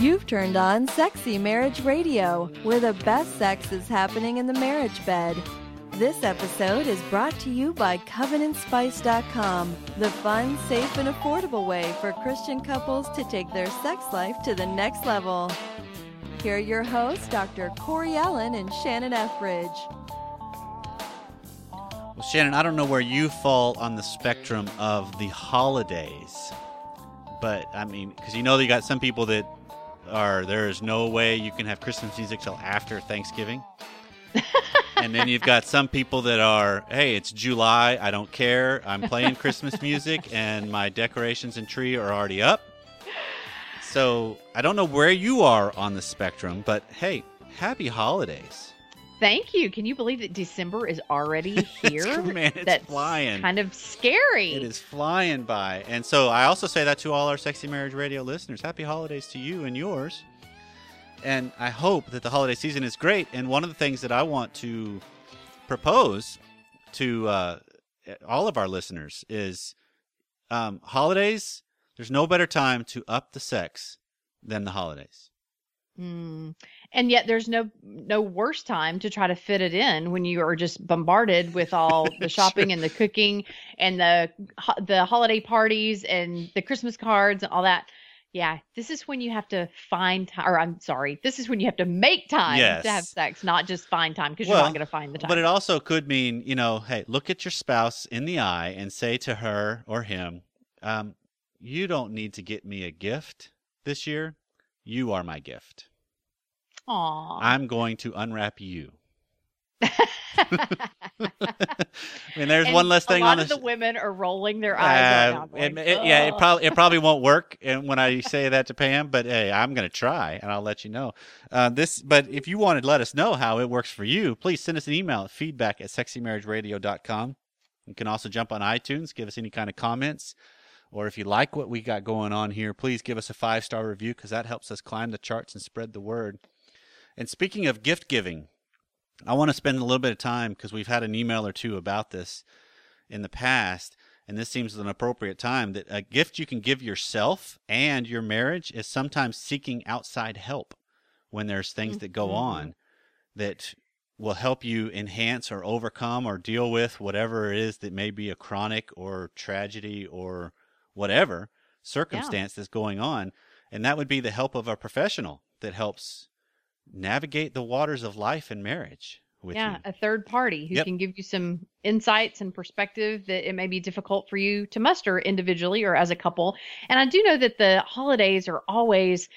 You've turned on Sexy Marriage Radio, where the best sex is happening in the marriage bed. This episode is brought to you by CovenantSpice.com, the fun, safe, and affordable way for Christian couples to take their sex life to the next level. Here are your hosts, Dr. Corey Allen and Shannon Ethridge. Well, Shannon, I don't know where you fall on the spectrum of the holidays, but I mean, because you know you got some people that are there is no way you can have Christmas music till after Thanksgiving. and then you've got some people that are, hey, it's July, I don't care. I'm playing Christmas music and my decorations and tree are already up. So I don't know where you are on the spectrum, but hey, happy holidays. Thank you. Can you believe that December is already here? man, it's That's flying. kind of scary. It is flying by. And so I also say that to all our Sexy Marriage Radio listeners. Happy holidays to you and yours. And I hope that the holiday season is great. And one of the things that I want to propose to uh, all of our listeners is um, holidays, there's no better time to up the sex than the holidays. Mm. And yet there's no no worse time to try to fit it in when you are just bombarded with all the shopping and the cooking and the the holiday parties and the Christmas cards and all that. Yeah, this is when you have to find time or I'm sorry, this is when you have to make time to have sex, not just find time because you're not going to find the time. But it also could mean, you know, hey, look at your spouse in the eye and say to her or him, um, you don't need to get me a gift this year. You are my gift. Aw. I'm going to unwrap you. I mean, there's And one less thing a lot on of this. the women are rolling their eyes right Uh, now. it, it- yeah, it probably it probably won't work, and when I say that to Pam, but hey, I'm going to try, and I'll let you know. Uh, this, but if you want to let us know how it works for you, please send us an email at feedback at sexymarriageradio.com. You can also jump on iTunes, give us any kind of comments, or if you like what we got going on here, please give us a five star review because that helps us climb the charts and spread the word. And speaking of gift giving, I want to spend a little bit of time because we've had an email or two about this in the past, and this seems an appropriate time that a gift you can give yourself and your marriage is sometimes seeking outside help when there's things that go Mhm. on that will help you enhance or overcome or deal with whatever it is that may be a chronic or tragedy or whatever circumstance that's going on. And that would be the help of a professional that helps navigate the waters of life and marriage with yeah, you. a third party who Yep. can give you some insights and perspective that it may be difficult for you to muster individually or as a couple. And I do know that the holidays are always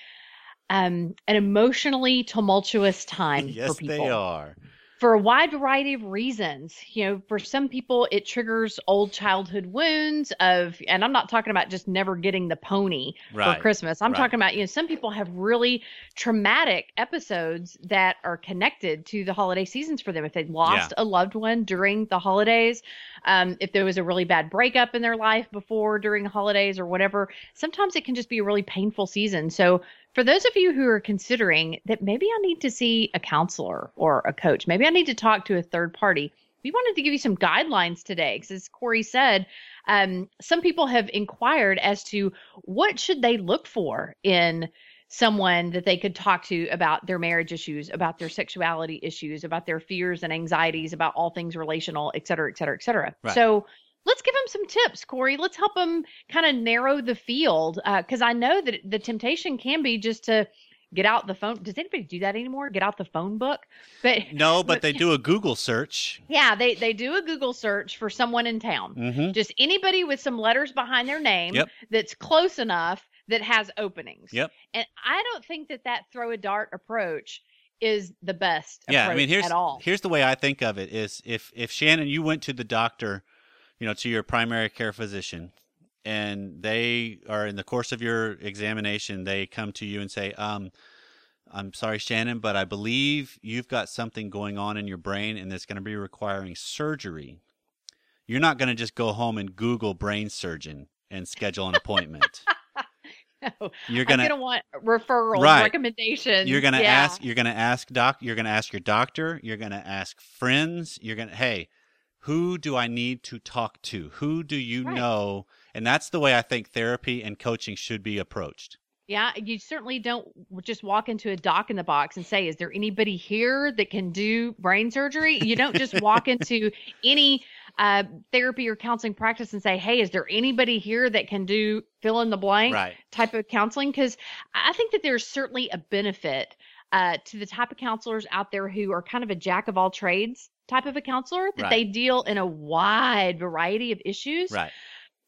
um, an emotionally tumultuous time for yes, they are. For a wide variety of reasons. You know, for some people, it triggers old childhood wounds of, and I'm not talking about just never getting the pony Right. for Christmas. I'm right. talking about, you know, some people have really traumatic episodes that are connected to the holiday seasons for them. If they lost a loved one during the holidays, um, if there was a really bad breakup in their life before, during the holidays, or whatever, sometimes it can just be a really painful season. So, for those of you who are considering that maybe I need to see a counselor or a coach, maybe I need to talk to a third party, we wanted to give you some guidelines today. Because as Corey said, um, some people have inquired as to what should they look for in someone that they could talk to about their marriage issues, about their sexuality issues, about their fears and anxieties, about all things relational, et cetera, et cetera, et cetera. Right. So let's give them some tips, Corey. Let's help them kind of narrow the field because I know that the temptation can be just to get out the phone. Does anybody do that anymore? Get out the phone book? But No, but they do a Google search. yeah, they they do a Google search for someone in town. Mm-hmm. Just anybody with some letters behind their name Yep. that's close enough that has openings. Yep. And I don't think that that throw a dart approach is the best Yeah, I mean, here's at all. here's the way I think of it: is if if Shannon, you went to the doctor, you know, to your primary care physician, and they are in the course of your examination, they come to you and say, um. I'm sorry, Shannon, but I believe you've got something going on in your brain and that's going to be requiring surgery. You're not going to just go home and Google brain surgeon and schedule an appointment. No, You're going to gonna want referrals, Right. recommendations. You're gonna yeah. ask. You're gonna ask doc. You're gonna ask your doctor. You're gonna ask friends. You're gonna hey, who do I need to talk to? Who do you Right. know? And that's the way I think therapy and coaching should be approached. Yeah, you certainly don't just walk into a doc in the box and say, "Is there anybody here that can do brain surgery?" You don't just walk into any uh, therapy or counseling practice and say, "Hey, is there anybody here that can do fill in the blank Right. type of counseling?" Because I think that there's certainly a benefit uh, to the type of counselors out there who are kind of a jack of all trades type of a counselor that Right. they deal in a wide variety of issues. Right.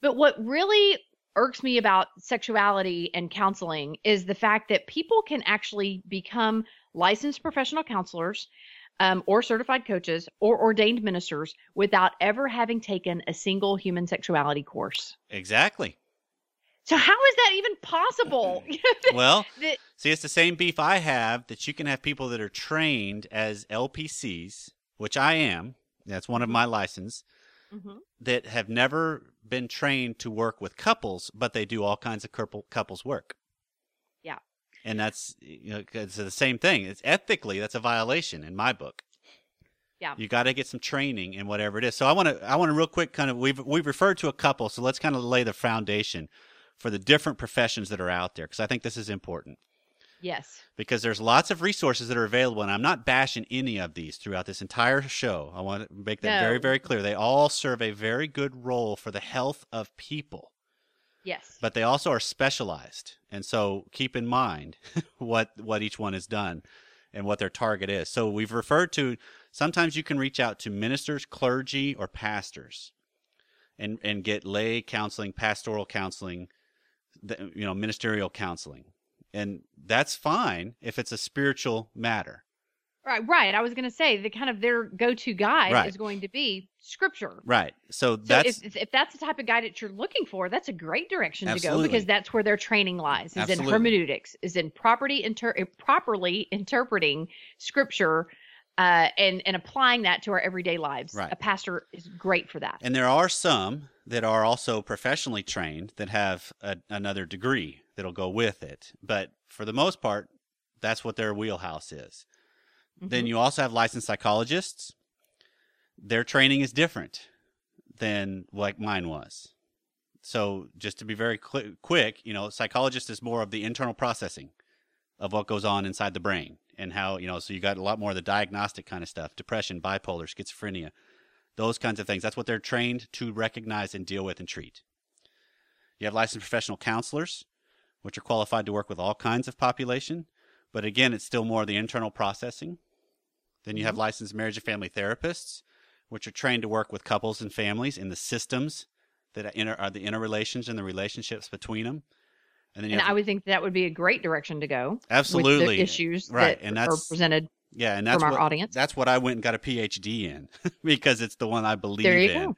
But what really irks me about sexuality and counseling is the fact that people can actually become licensed professional counselors um, or certified coaches or ordained ministers without ever having taken a single human sexuality course. Exactly. So, how is that even possible? Well, That- see, it's the same beef I have that you can have people that are trained as LPCs, which I am. That's one of my license. Mhm. That have never been trained to work with couples, but they do all kinds of couple couples work. Yeah. And that's you know it's the same thing. It's ethically that's a violation in my book. Yeah. You got to get some training in whatever it is. So I want to I want to real quick kind of we've we've referred to a couple, so let's kind of lay the foundation for the different professions that are out there because I think this is important Yes. because there's lots of resources that are available and I'm not bashing any of these throughout this entire show. I want to make that very No. very clear. They all serve a very good role for the health of people, Yes. but they also are specialized. And so keep in mind what what each one has done and what their target is. So we've referred to sometimes you can reach out to ministers, clergy or pastors and and get lay counseling, pastoral counseling, you know, ministerial counseling. And that's fine if it's a spiritual matter. Right. Right. I was going to say the kind of their go-to guide Right. is going to be scripture. Right. So So that's if, if that's the type of guide that you're looking for, that's a great direction to go because that's where their training lies. Is in hermeneutics, is in property inter- uh, properly interpreting scripture uh, and and applying that to our everyday lives. Right. A pastor is great for that. and there are some that are also professionally trained that have a, another degree that'll go with it. But for the most part, that's what their wheelhouse is. Then Mhm. you also have licensed psychologists. Their training is different than like mine was. So just to be very cli quick, you know, psychologist is more of the internal processing of what goes on inside the brain and how, you know, so you got a lot more of the diagnostic kind of stuff, depression, bipolar, schizophrenia, those kinds of things. That's what they're trained to recognize and deal with and treat. You have licensed professional counselors, which are qualified to work with all kinds of population, but again, it's still more the internal processing. Then you have mm-hmm. licensed marriage and family therapists, which are trained to work with couples and families in the systems that are, are the interrelations and the relationships between them. And then you and I would think that would be a great direction to go absolutely the issues right, that and are that's presented. yeah, and that's from our what, audience. That's what I went and got a PhD in because it's the one I believe There you in go.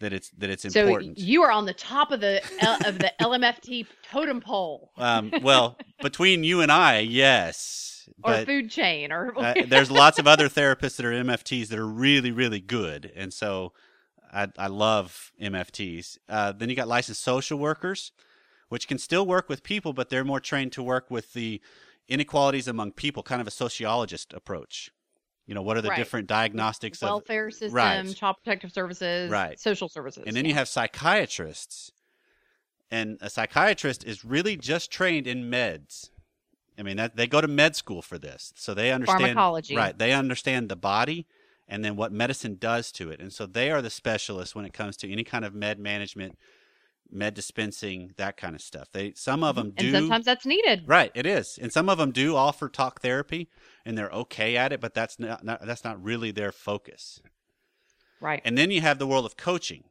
That it's that it's So important. you are on the top of the L- of the LMFT totem pole um, well, between you and I, yes, or food chain or uh, there's lots of other therapists that are MFTs that are really, really good, and so I, I love MFTs. Uh, then you got licensed social workers, which can still work with people, but they're more trained to work with the inequalities among people, kind of a sociologist approach. You know, what are the Right. different diagnostics of welfare system, right. child protective services, Right. social services. And then yeah. you have psychiatrists. And a psychiatrist is really just trained in meds. I mean, that they go to med school for this. So they understand Pharmacology. Right. They understand the body and then what medicine does to it. And so they are the specialists when it comes to any kind of med management, med dispensing, that kind of stuff. They some of mm-hmm. them do and sometimes that's needed. Right, it is. And some of them do offer talk therapy and they're okay at it, but that's not, not that's not really their focus. Right. And then you have the world of coaching,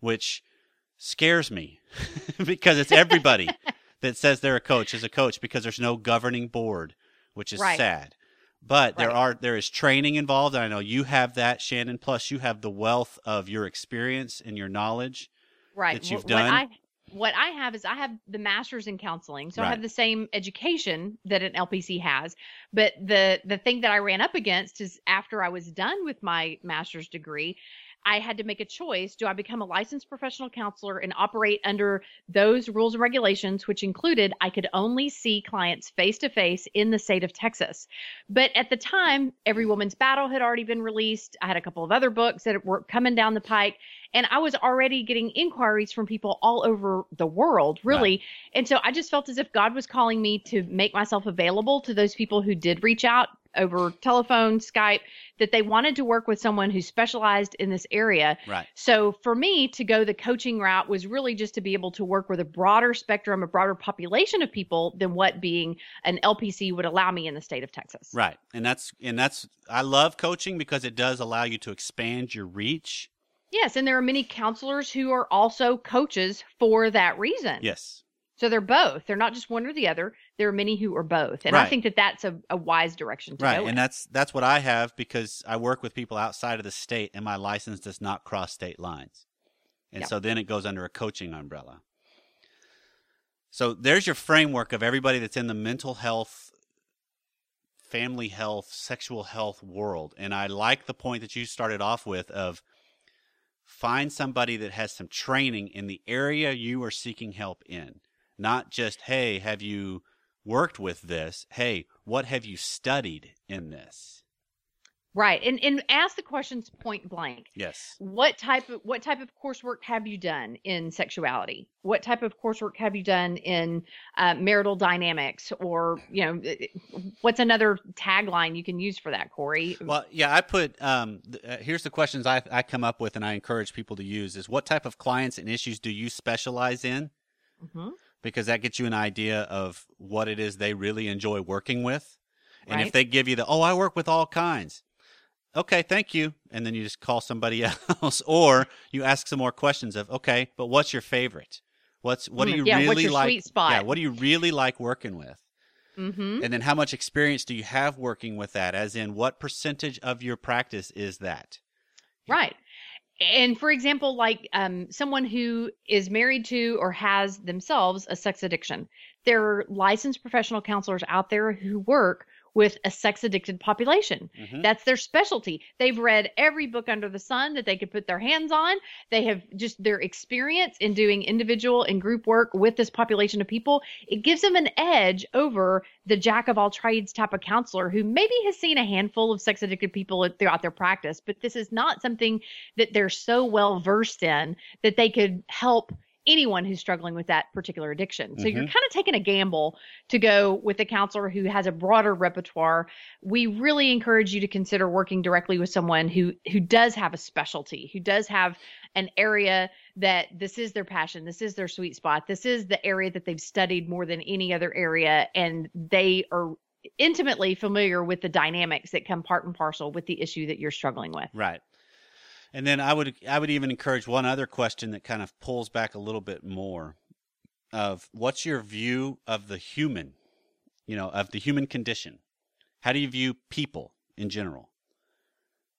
which scares me because it's everybody that says they're a coach is a coach because there's no governing board, which is Right. sad. But there are there is training involved. And I know you have that, Shannon. Plus, you have the wealth of your experience and your knowledge. Right. that you've Wh- done? What I what I have is I have the master's in counseling, so I have the same education that an LPC has. But the the thing that I ran up against is after I was done with my master's degree, I had to make a choice. Do I become a licensed professional counselor and operate under those rules and regulations, which included I could only see clients face to face in the state of Texas? But at the time, Every Woman's Battle had already been released. I had a couple of other books that were coming down the pike. And I was already getting inquiries from people all over the world, really. Right. And so I just felt as if God was calling me to make myself available to those people who did reach out over telephone, Skype, that they wanted to work with someone who specialized in this area. Right. So for me to go the coaching route was really just to be able to work with a broader spectrum, a broader population of people than what being an LPC would allow me in the state of Texas. Right. And that's and that's I love coaching because it does allow you to expand your reach. Yes, and there are many counselors who are also coaches for that reason. Yes. So they're both. They're not just one or the other. There are many who are both, and right. I think that that's a, a wise direction to right. go. and that's that's what I have because I work with people outside of the state, and my license does not cross state lines, and so then it goes under a coaching umbrella. So there's your framework of everybody that's in the mental health, family health, sexual health world, and I like the point that you started off with of find somebody that has some training in the area you are seeking help in not just, hey, have you worked with this? Hey, what have you studied in this? Right. And and ask the questions point blank. Yes. What type of what type of coursework have you done in sexuality? What type of coursework have you done in uh, marital dynamics or, you know, what's another tagline you can use for that, Corey? Well, yeah, I put um uh, here's the questions I I come up with and I encourage people to use is what type of clients and issues do you specialize in? Mm-hmm because that gets you an idea of what it is they really enjoy working with. And right. if they give you the, oh, I work with all kinds. Okay, thank you. And then you just call somebody else or you ask some more questions of, okay, but what's your favorite? What's what do hmm, you yeah, really like? Yeah, what do you really like working with? Mm-hmm. And then how much experience do you have working with that? As in, what percentage of your practice is that? Right and for example, like um, someone who is married to or has themselves a sex addiction, there are licensed professional counselors out there who work with a sex addicted population. Mm-hmm. That's their specialty. They've read every book under the sun that they could put their hands on. They have just their experience in doing individual and group work with this population of people. It gives them an edge over the jack of all trades type of counselor who maybe has seen a handful of sex addicted people throughout their practice, but this is not something that they're so well versed in that they could help anyone who's struggling with that particular addiction. So mm-hmm. you're kind of taking a gamble to go with a counselor who has a broader repertoire. We really encourage you to consider working directly with someone who who does have a specialty, who does have an area that this is their passion, this is their sweet spot, this is the area that they've studied more than any other area and they are intimately familiar with the dynamics that come part and parcel with the issue that you're struggling with. Right. And then I would I would even encourage one other question that kind of pulls back a little bit more of what's your view of the human, you know, of the human condition? How do you view people in general?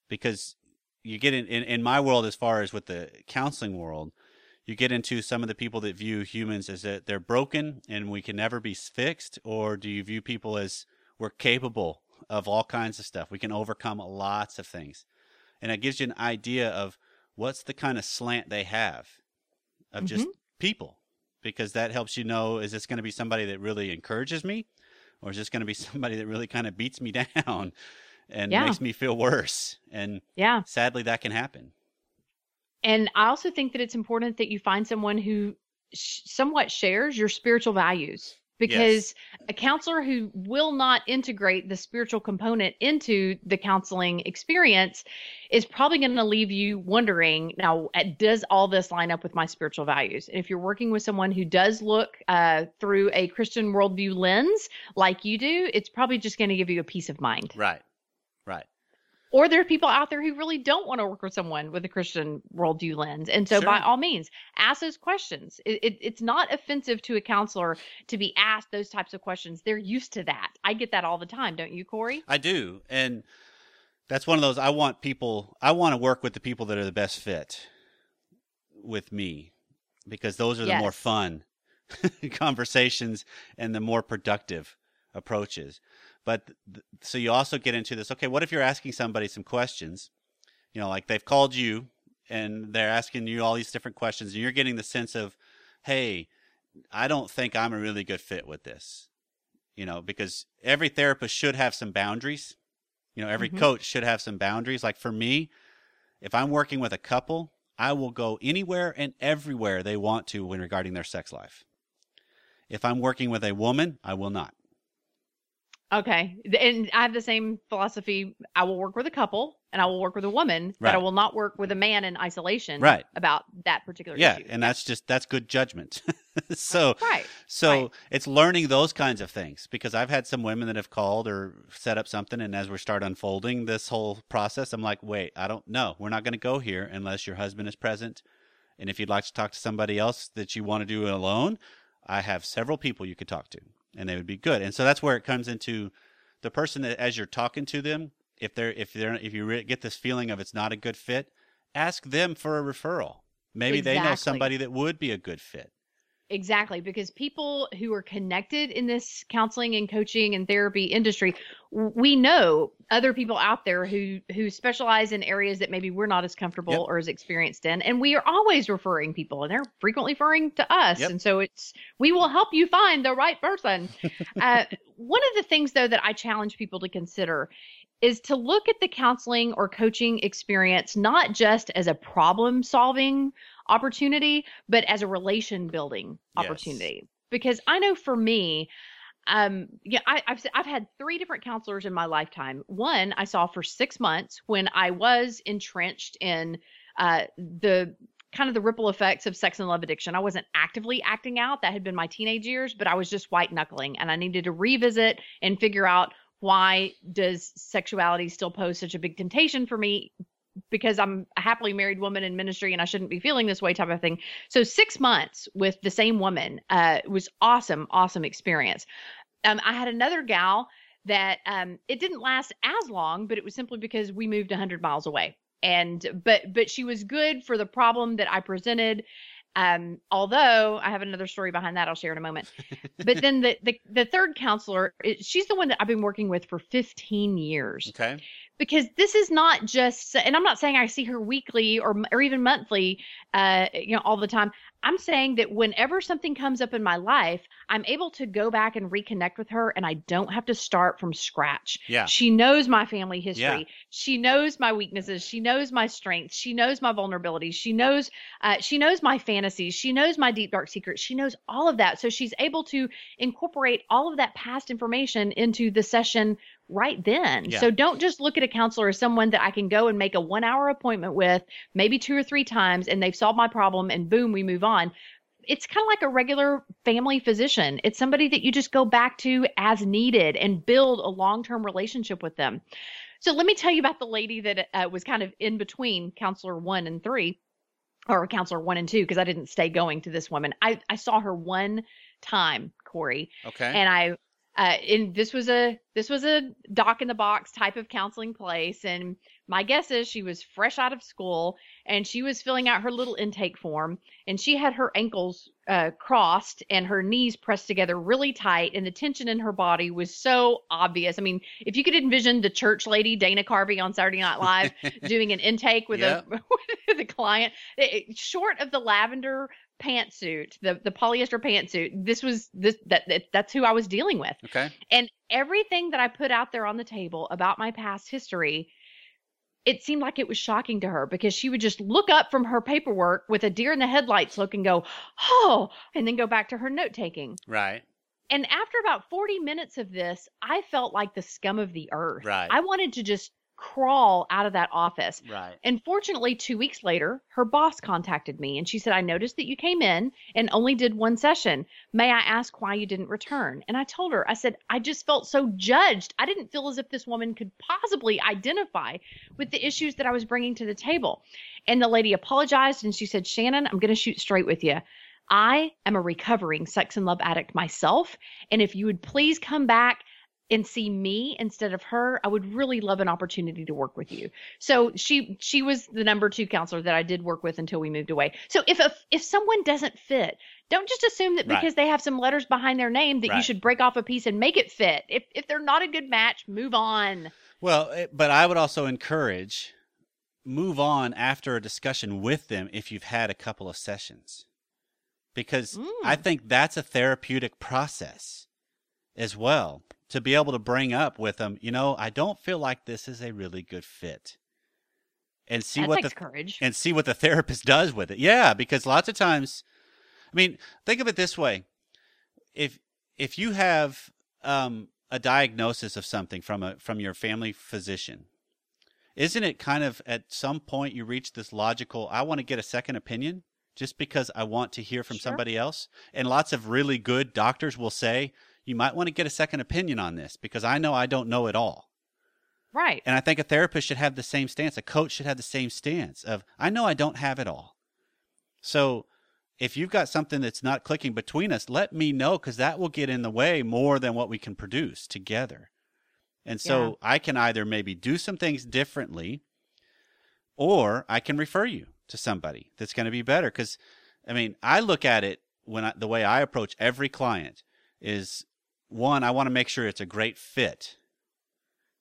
Because you get in, in, in my world as far as with the counseling world, you get into some of the people that view humans as that they're broken and we can never be fixed, or do you view people as we're capable of all kinds of stuff? We can overcome lots of things and it gives you an idea of what's the kind of slant they have of just mm-hmm. people because that helps you know is this going to be somebody that really encourages me or is this going to be somebody that really kind of beats me down and yeah. makes me feel worse and yeah sadly that can happen and i also think that it's important that you find someone who sh- somewhat shares your spiritual values because yes. a counselor who will not integrate the spiritual component into the counseling experience is probably going to leave you wondering now does all this line up with my spiritual values? And if you're working with someone who does look uh, through a christian worldview lens like you do it's probably just going to give you a peace of mind. Right right or there are people out there who really don't want to work with someone with a Christian worldview lens. And so, sure. by all means, ask those questions. It, it, it's not offensive to a counselor to be asked those types of questions. They're used to that. I get that all the time, don't you, Corey? I do. And that's one of those I want people, I want to work with the people that are the best fit with me because those are the yes. more fun conversations and the more productive approaches. But th- so you also get into this. Okay, what if you're asking somebody some questions? You know, like they've called you and they're asking you all these different questions and you're getting the sense of hey i don't think i'm a really good fit with this you know because every therapist should have some boundaries you know every Mhm. coach should have some boundaries like for me if i'm working with a couple i will go anywhere and everywhere they want to when regarding their sex life if i'm working with a woman i will not Okay. And I have the same philosophy. I will work with a couple and I will work with a woman, but I will not work with a man in isolation Right. about that particular yeah issue. and that's just that's good judgment so right. So Right. it's learning those kinds of things because I've had some women that have called or set up something, and as we start unfolding this whole process, I'm like, wait, I don't know. We're not going to go here unless your husband is present. And if you'd like to talk to somebody else that you want to do alone, I have several people you could talk to, and they would be good. And so that's where it comes into the person that as you're talking to them, if they're if they're if you re- get this feeling of it's not a good fit, ask them for a referral. Maybe they know somebody that would be a good fit. Exactly, because people who are connected in this counseling and coaching and therapy industry, we know other people out there who who specialize in areas that maybe we're not as comfortable Yep. or as experienced in, and we are always referring people, and they're frequently referring to us, Yep. and so it's we will help you find the right person. uh, one of the things though that I challenge people to consider is to look at the counseling or coaching experience not just as a problem solving opportunity, but as a relation building Yes. opportunity. Because I know for me, um, yeah, I, I've s- I've had three different counselors in my lifetime. One I saw for six months when I was entrenched in uh, the kind of the ripple effects of sex and love addiction. I wasn't actively acting out; that had been my teenage years, but I was just white knuckling, and I needed to revisit and figure out why does sexuality still pose such a big temptation for me because I'm a happily married woman in ministry and I shouldn't be feeling this way type of thing. So six months with the same woman uh, was awesome, awesome experience. Um, I had another gal that um, it didn't last as long, but it was simply because we moved 100 miles away. And but but she was good for the problem that I presented. Um, although I have another story behind that I'll share in a moment. but then the, the the third counselor, she's the one that I've been working with for 15 years Okay. because this is not just and i'm not saying i see her weekly or or even monthly uh you know all the time i'm saying that whenever something comes up in my life i'm able to go back and reconnect with her and i don't have to start from scratch. Yeah. she knows my family history. Yeah. she knows my weaknesses. She knows my strengths. She knows my vulnerabilities. She knows uh, she knows my fantasies. She knows my deep dark secrets. She knows all of that. So she's able to incorporate all of that past information into the session right then Yeah. so don't just look at a counselor as someone that i can go and make a one hour appointment with maybe two or three times and they've solved my problem and boom we move on it's kind of like a regular family physician. It's somebody that you just go back to as needed and build a long term relationship with them. So let me tell you about the lady that uh, was kind of in between counselor one and three, or counselor one and two, because I didn't stay going to this woman. I, I saw her one time, Corey, Okay. and I uh and this was a this was a doc in the box type of counseling place. And my guess is she was fresh out of school and she was filling out her little intake form. And she had her ankles uh, crossed and her knees pressed together really tight. And the tension in her body was so obvious. I mean if you could envision the church lady dana carvey on saturday night live doing an intake with a with a client it- short of the lavender pantsuit the the polyester pantsuit this was this that, that that's who i was dealing with okay. and everything that I put out there on the table about my past history, it seemed like it was shocking to her because she would just look up from her paperwork with a deer in the headlights look and go, oh, and then go back to her note taking. Right. And after about 40 minutes of this, I felt like the scum of the earth. Right. I wanted to just crawl out of that office. Right. And fortunately, two weeks later, her boss contacted me and she said, I noticed that you came in and only did one session. May I ask why you didn't return? And I told her, I said, I just felt so judged. I didn't feel as if this woman could possibly identify with the issues that I was bringing to the table. And the lady apologized and she said, Shannon, I'm going to shoot straight with you. I am a recovering sex and love addict myself. And if you would please come back and see me instead of her, I would really love an opportunity to work with you. So she she was the number two counselor that I did work with until we moved away. So if a, if someone doesn't fit, don't just assume that Right. because they have some letters behind their name that you should break off a piece and make it fit. If if they're not a good match, move on. Well, but I would also encourage move on after a discussion with them if you've had a couple of sessions. Because I Mm. think that's a therapeutic process as well to be able to bring up with them, you know, I don't feel like this is a really good fit. And see that what the courage. and see what the therapist does with it. Yeah, because lots of times, I mean, think of it this way: if if you have um, a diagnosis of something from a from your family physician, isn't it kind of at some point you reach this logical? I want to get a second opinion just because I want to hear from Sure. somebody else. And lots of really good doctors will say you might want to get a second opinion on this because I know I don't know it all. right. And I think a therapist should have the same stance. A coach should have the same stance of, I know I don't have it all. So if you've got something that's not clicking between us, let me know because that will get in the way more than what we can produce together. And so I can either maybe do some things differently or I can refer you to somebody that's going to be better. Because, I mean, I look at it when I, the way I approach every client is one, I want to make sure it's a great fit.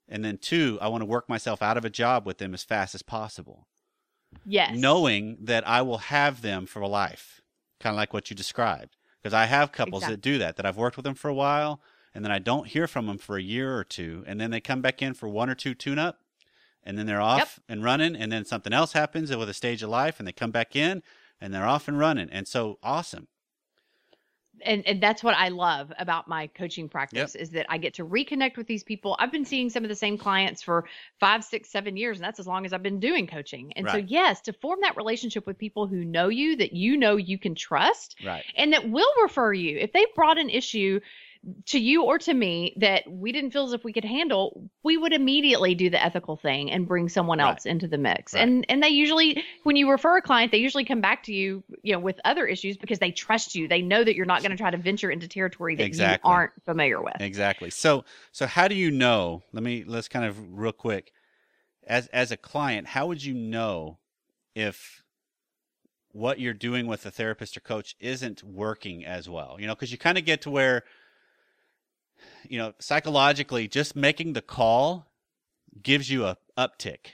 And then two, I want to work myself out of a job with them as fast as possible, yes. knowing that I will have them for a life, kind of like what you described. Because I have couples that do that, that I've worked with them for a while, and then I don't hear from them for a year or two, and then they come back in for one or two tune up, and then they're off and running, and then something else happens with a stage of life, and they come back in, and they're off and running. And so awesome. And and that's what I love about my coaching practice is that I get to reconnect with these people. I've been seeing some of the same clients for five, six, seven years, and that's as long as I've been doing coaching. And so, yes, to form that relationship with people who know you, that you know you can trust, Right. and that will refer you if they brought an issue to you or to me that we didn't feel as if we could handle we would immediately do the ethical thing and bring someone Right. else into the mix Right. and and they usually when you refer a client they usually come back to you you know with other issues because they trust you they know that you're not going to try to venture into territory that Exactly. you aren't familiar with Exactly. So so how do you know? Let me let's kind of real quick. As as a client, how would you know if what you're doing with a therapist or coach isn't working as well? You know, because you kind of get to where you know, psychologically just making the call gives you a uptick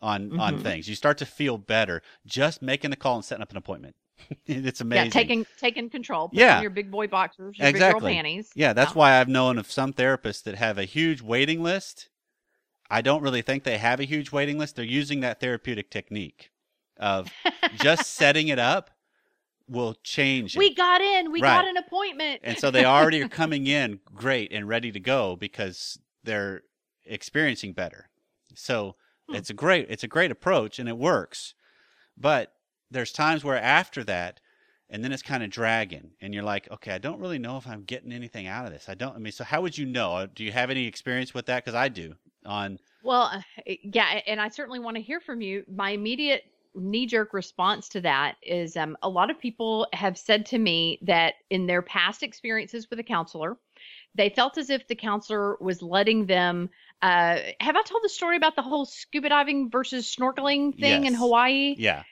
on on Mhm. things. You start to feel better just making the call and setting up an appointment. it's amazing. yeah taking taking control Yeah. your big boy boxers your big girl panties Yeah, that's Yeah. why I've known of some therapists that have a huge waiting list. I don't really think they have a huge waiting list. They're using that therapeutic technique of just setting it up will change it. we got in we Right. got an appointment and so they already are coming in great and ready to go because they're experiencing better. So Hmm. it's a great it's a great approach and it works. But there's times where after that and then it's kind of dragging and you're like, okay, I don't really know if I'm getting anything out of this. I don't I mean, so how would you know? Uh, Do you have any experience with that cuz I do on Well, uh, yeah, and I certainly want to hear from you. My immediate knee jerk response to that is um, a lot of people have said to me that in their past experiences with a counselor, they felt as if the counselor was letting them. Uh, have I told the story about the whole scuba diving versus snorkeling thing in Hawaii? yeah.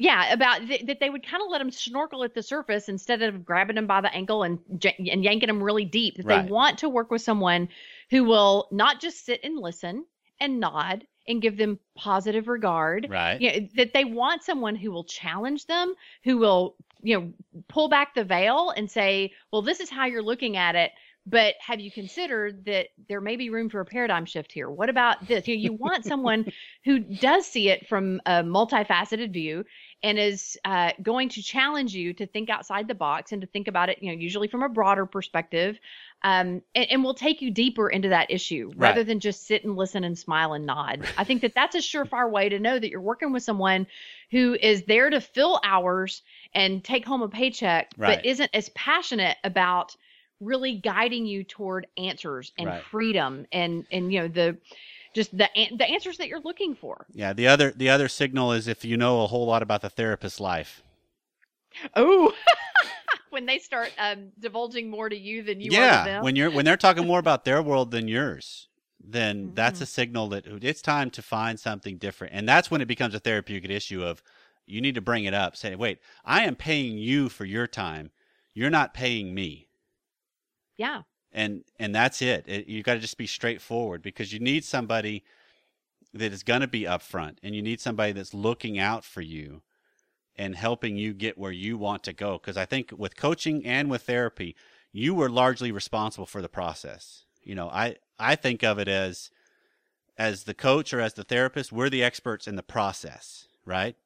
Yeah, about th- that they would kind of let them snorkel at the surface instead of grabbing them by the ankle and j- and yanking them really deep. That Right. they want to work with someone who will not just sit and listen and nod and give them positive regard. Right. You know, that they want someone who will challenge them, who will you know pull back the veil and say, "Well, this is how you're looking at it." But have you considered that there may be room for a paradigm shift here? What about this? You, know, you want someone who does see it from a multifaceted view and is uh, going to challenge you to think outside the box and to think about it, you know, usually from a broader perspective, um, and, and will take you deeper into that issue rather than just sit and listen and smile and nod. I think that that's a surefire way to know that you're working with someone who is there to fill hours and take home a paycheck, Right. but isn't as passionate about really guiding you toward answers and Right. freedom and and you know the just the the answers that you're looking for. Yeah, the other the other signal is if you know a whole lot about the therapist's life. Oh, when they start um, divulging more to you than you are to yeah, when you're when they're talking more about their world than yours, then that's Mm-hmm. a signal that it's time to find something different. And that's when it becomes a therapeutic issue of you need to bring it up. Say, wait, I am paying you for your time. You're not paying me. yeah, And and that's it. it you got to just be straightforward because you need somebody that is going to be upfront and you need somebody that's looking out for you and helping you get where you want to go. Because i think with coaching and with therapy you were largely responsible for the process. You know i i think of it as as the coach or as the therapist we're the experts in the process right?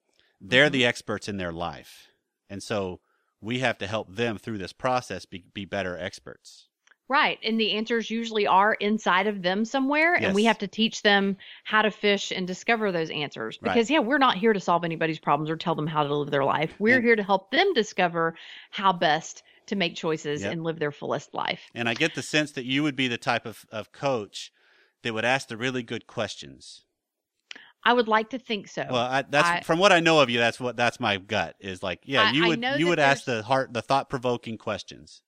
They're Mhm. the experts in their life. And so we have to help them through this process be, be better experts Right. And the answers usually are inside of them somewhere. And we have to teach them how to fish and discover those answers. Right. Because, yeah, we're not here to solve anybody's problems or tell them how to live their life. We're And- here to help them discover how best to make choices Yep. and live their fullest life. And I get the sense that you would be the type of, of coach that would ask the really good questions. I would like to think so. Well, I, that's I- from what I know of you. That's what that's my gut is like. Yeah, I- you would you would ask the heart the thought provoking questions.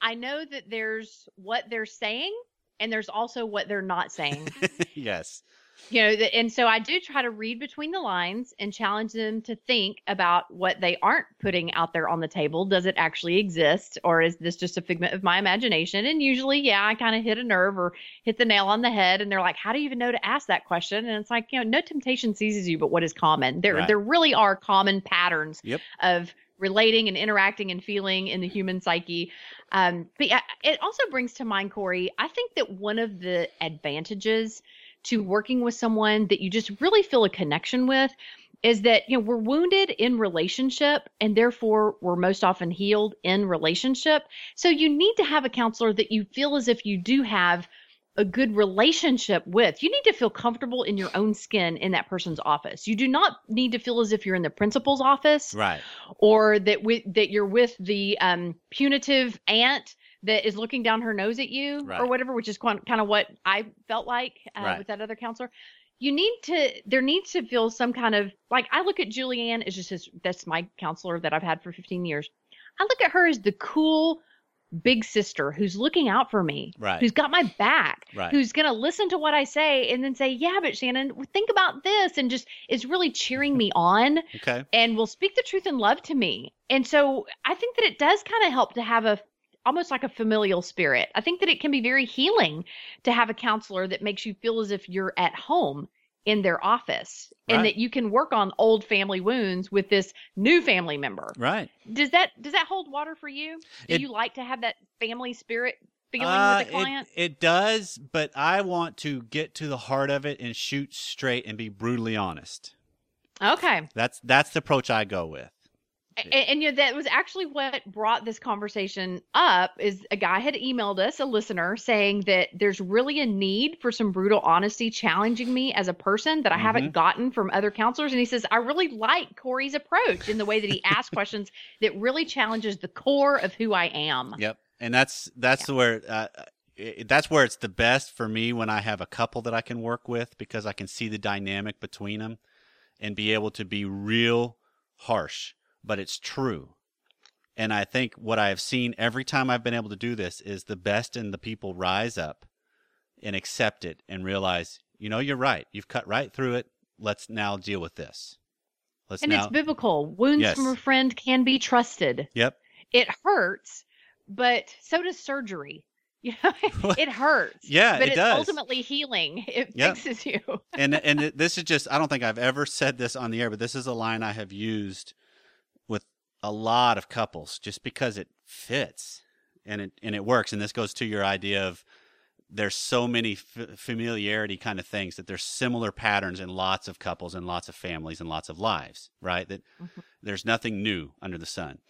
I know that there's what they're saying and there's also what they're not saying. yes. you know th- and so i do try to read between the lines and challenge them to think about what they aren't putting out there on the table does it actually exist or is this just a figment of my imagination and usually yeah i kind of hit a nerve or hit the nail on the head and they're like how do you even know to ask that question and it's like you know no temptation seizes you but what is common there Right. there really are common patterns Yep. of relating and interacting and feeling in the human psyche. Um, but yeah, it also brings to mind corey i think that one of the advantages to working with someone that you just really feel a connection with is that you know we're wounded in relationship and therefore we're most often healed in relationship. So you need to have a counselor that you feel as if you do have a good relationship with you need to feel comfortable in your own skin in that person's office you do not need to feel as if you're in the principal's office Right. or that with that you're with the um, punitive aunt that is looking down her nose at you Right. or whatever, which is kind kind of what I felt like uh, Right. with that other counselor. You need to there needs to feel some kind of like I look at Julianne as just as that's my counselor that I've had for 15 years. I look at her as the cool big sister who's looking out for me, Right. who's got my back, Right. who's going to listen to what I say and then say, "Yeah, but Shannon, think about this," and just is really cheering me on Okay. and will speak the truth in love to me. And so I think that it does kind of help to have a almost like a familial spirit. I think that it can be very healing to have a counselor that makes you feel as if you're at home in their office and that you can work on old family wounds with this new family member. Right. Does that does that hold water for you? Do It- you like to have that family spirit feeling Uh, with a client? It, it does, but I want to get to the heart of it and shoot straight and be brutally honest. okay. That's that's the approach I go with. And, and you know that was actually what brought this conversation up is a guy had emailed us a listener saying that there's really a need for some brutal honesty challenging me as a person that I haven't gotten from other counselors and he says I really like Corey's approach in the way that he asks questions that really challenges the core of who I am. Yep. And that's that's where uh, that's where it's the best for me when I have a couple that I can work with because I can see the dynamic between them and be able to be real harsh, but it's true. And I think what I have seen every time I've been able to do this is the best in the people rise up and accept it and realize, you know, you're right. You've cut right through it. Let's now deal with this. Let's And now. it's biblical. Wounds Yes. from a friend can be trusted. yep. It hurts, but so does surgery. You know, it hurts. Yeah, but it it's does. ultimately healing. It Yep. fixes you. and and this is just I don't think I've ever said this on the air, but this is a line I have used a lot of couples just because it fits and it and it works. And this goes to your idea of there's so many f- familiarity kind of things that there's similar patterns in lots of couples and lots of families and lots of lives, right? That Mhm. there's nothing new under the sun.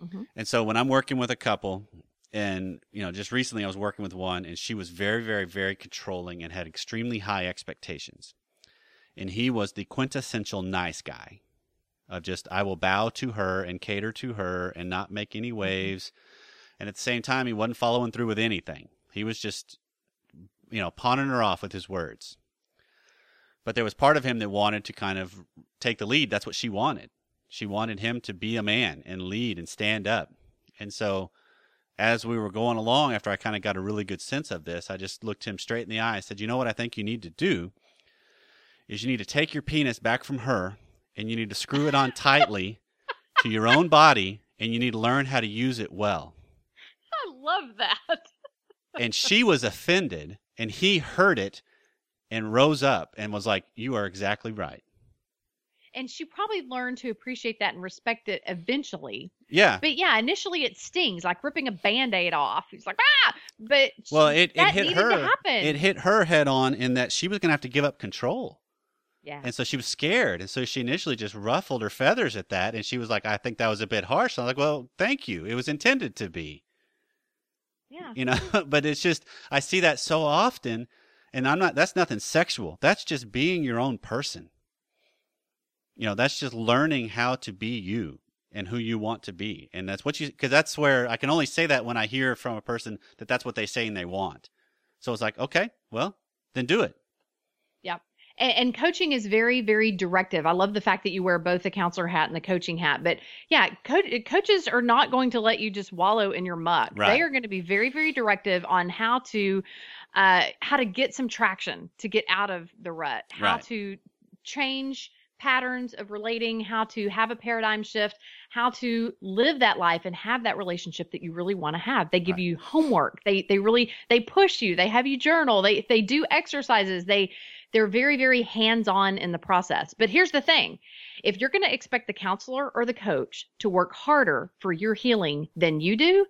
Mhm. And so when I'm working with a couple, and you know, just recently I was working with one, and she was very, very, very controlling and had extremely high expectations. And he was the quintessential nice guy, of just I will bow to her and cater to her and not make any mm-hmm. waves. And at the same time, he wasn't following through with anything. He was just, you know, pawning her off with his words. But there was part of him that wanted to kind of take the lead. That's what she wanted. She wanted him to be a man and lead and stand up. And so, as we were going along, after I kind of got a really good sense of this, I just looked him straight in the eye and said, You know what I think you need to do? Is you need to take your penis back from her and you need to screw it on tightly to your own body and you need to learn how to use it well. I love that. And she was offended and he heard it and rose up and was like, "You are exactly right." And she probably learned to appreciate that and respect it eventually. Yeah. But yeah, initially it stings like ripping a band-aid off. He's like ah, but Well, she- it, it that hit her. to happen. It hit her head on in that she was going to have to give up control. Yeah. And so she was scared. And so she initially just ruffled her feathers at that. And she was like, I think that was a bit harsh. And I was like, well, thank you. It was intended to be, yeah. you know, but it's just, I see that so often. And I'm not, that's nothing sexual. That's just being your own person. You know, that's just learning how to be you and who you want to be. And that's what you, because that's where I can only say that when I hear from a person that that's what they say and they want. So it's like, okay, well, then do it. And, and coaching is very very directive. I love the fact that you wear both the counselor hat and the coaching hat but yeah co- coaches are not going to let you just wallow in your muck. Right. they are going to be very very directive on how to uh, how to get some traction to get out of the rut how Right. to change patterns of relating how to have a paradigm shift how to live that life and have that relationship that you really want to have. They give Right. you homework. They they really they push you. They have you journal. They they do exercises. They they're very very hands-on in the process. But here's the thing. If you're going to expect the counselor or the coach to work harder for your healing than you do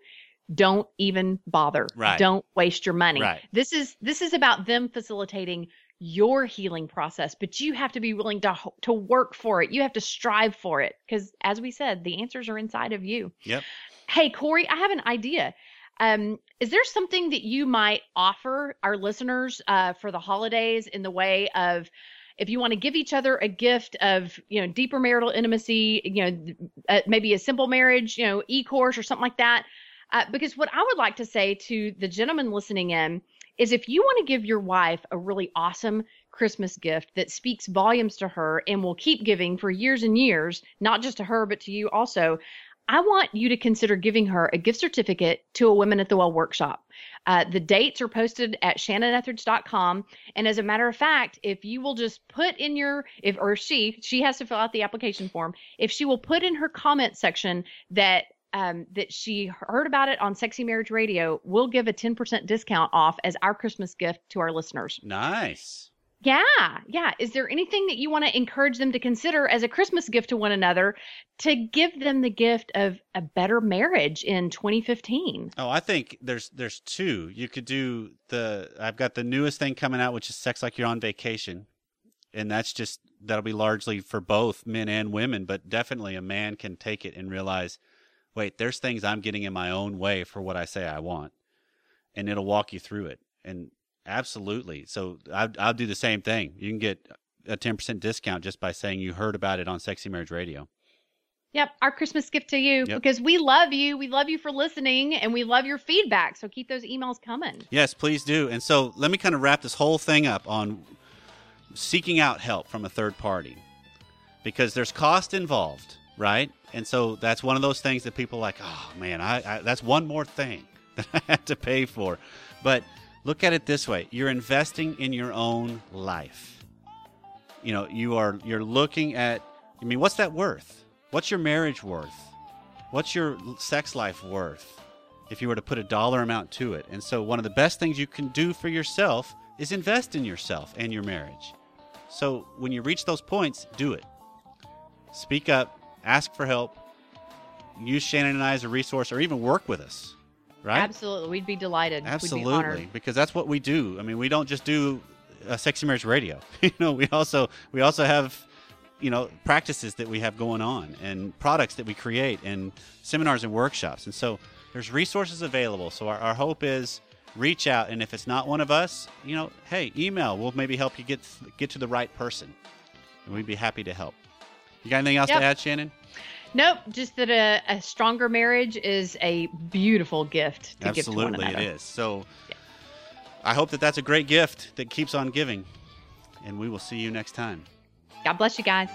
don't even bother. Right. don't waste your money. Right. this is this is about them facilitating your healing process but you have to be willing to to work for it. You have to strive for it because as we said the answers are inside of you. Yep. hey corey i have an idea um, is there something that you might offer our listeners uh, for the holidays in the way of if you want to give each other a gift of you know deeper marital intimacy you know uh, maybe a simple marriage you know e-course or something like that? Uh, because what i would like to say to the gentleman listening in is if you want to give your wife a really awesome Christmas gift that speaks volumes to her and will keep giving for years and years, not just to her, but to you also, I want you to consider giving her a gift certificate to a Women at the Well workshop. Uh, the dates are posted at shannonethridge.com. And as a matter of fact, if you will just put in your, if or she, she has to fill out the application form. If she will put in her comment section that um, that she heard about it on Sexy Marriage Radio, we'll give a 10% discount off as our Christmas gift to our listeners. Nice. Yeah, yeah. Is there anything that you want to encourage them to consider as a Christmas gift to one another to give them the gift of a better marriage in 2015? Oh, I think there's there's two. You could do the I've got the newest thing coming out, which is Sex Like You're on Vacation. And that's just that'll be largely for both men and women, but definitely a man can take it and realize, wait, there's things I'm getting in my own way for what I say I want. And it'll walk you through it. And absolutely. So I I'll do the same thing. You can get a 10% discount just by saying you heard about it on Sexy Marriage Radio. Yep, our Christmas gift to you Yep. because we love you. We love you for listening and we love your feedback. So keep those emails coming. Yes, please do. And so let me kind of wrap this whole thing up on seeking out help from a third party because there's cost involved, right? And so that's one of those things that people are like, oh man, I, I that's one more thing that I had to pay for. But look at it this way: you're investing in your own life. You know, you are you're looking at. I mean, what's that worth? What's your marriage worth? What's your sex life worth? if you were to put a dollar amount to it. And so, one of the best things you can do for yourself is invest in yourself and your marriage. So, when you reach those points, do it. Speak up, ask for help, use Shannon and I as a resource, or even work with us. Right? Absolutely. We'd be delighted. We'd be Absolutely, because that's what we do. I mean, we don't just do uh, sexy marriage radio. you know, we also we also have you know practices that we have going on and products that we create and seminars and workshops. And so there's resources available. So our, our hope is reach out, and if it's not one of us, you know, hey, email. We'll maybe help you get get to the right person, and we'd be happy to help. You got anything else Yep. to add, Shannon? Nope, just that a, a stronger marriage is a beautiful gift to give to one Absolutely, another. it is. So I hope that that's a great gift that keeps on giving. And we will see you next time. God bless you guys.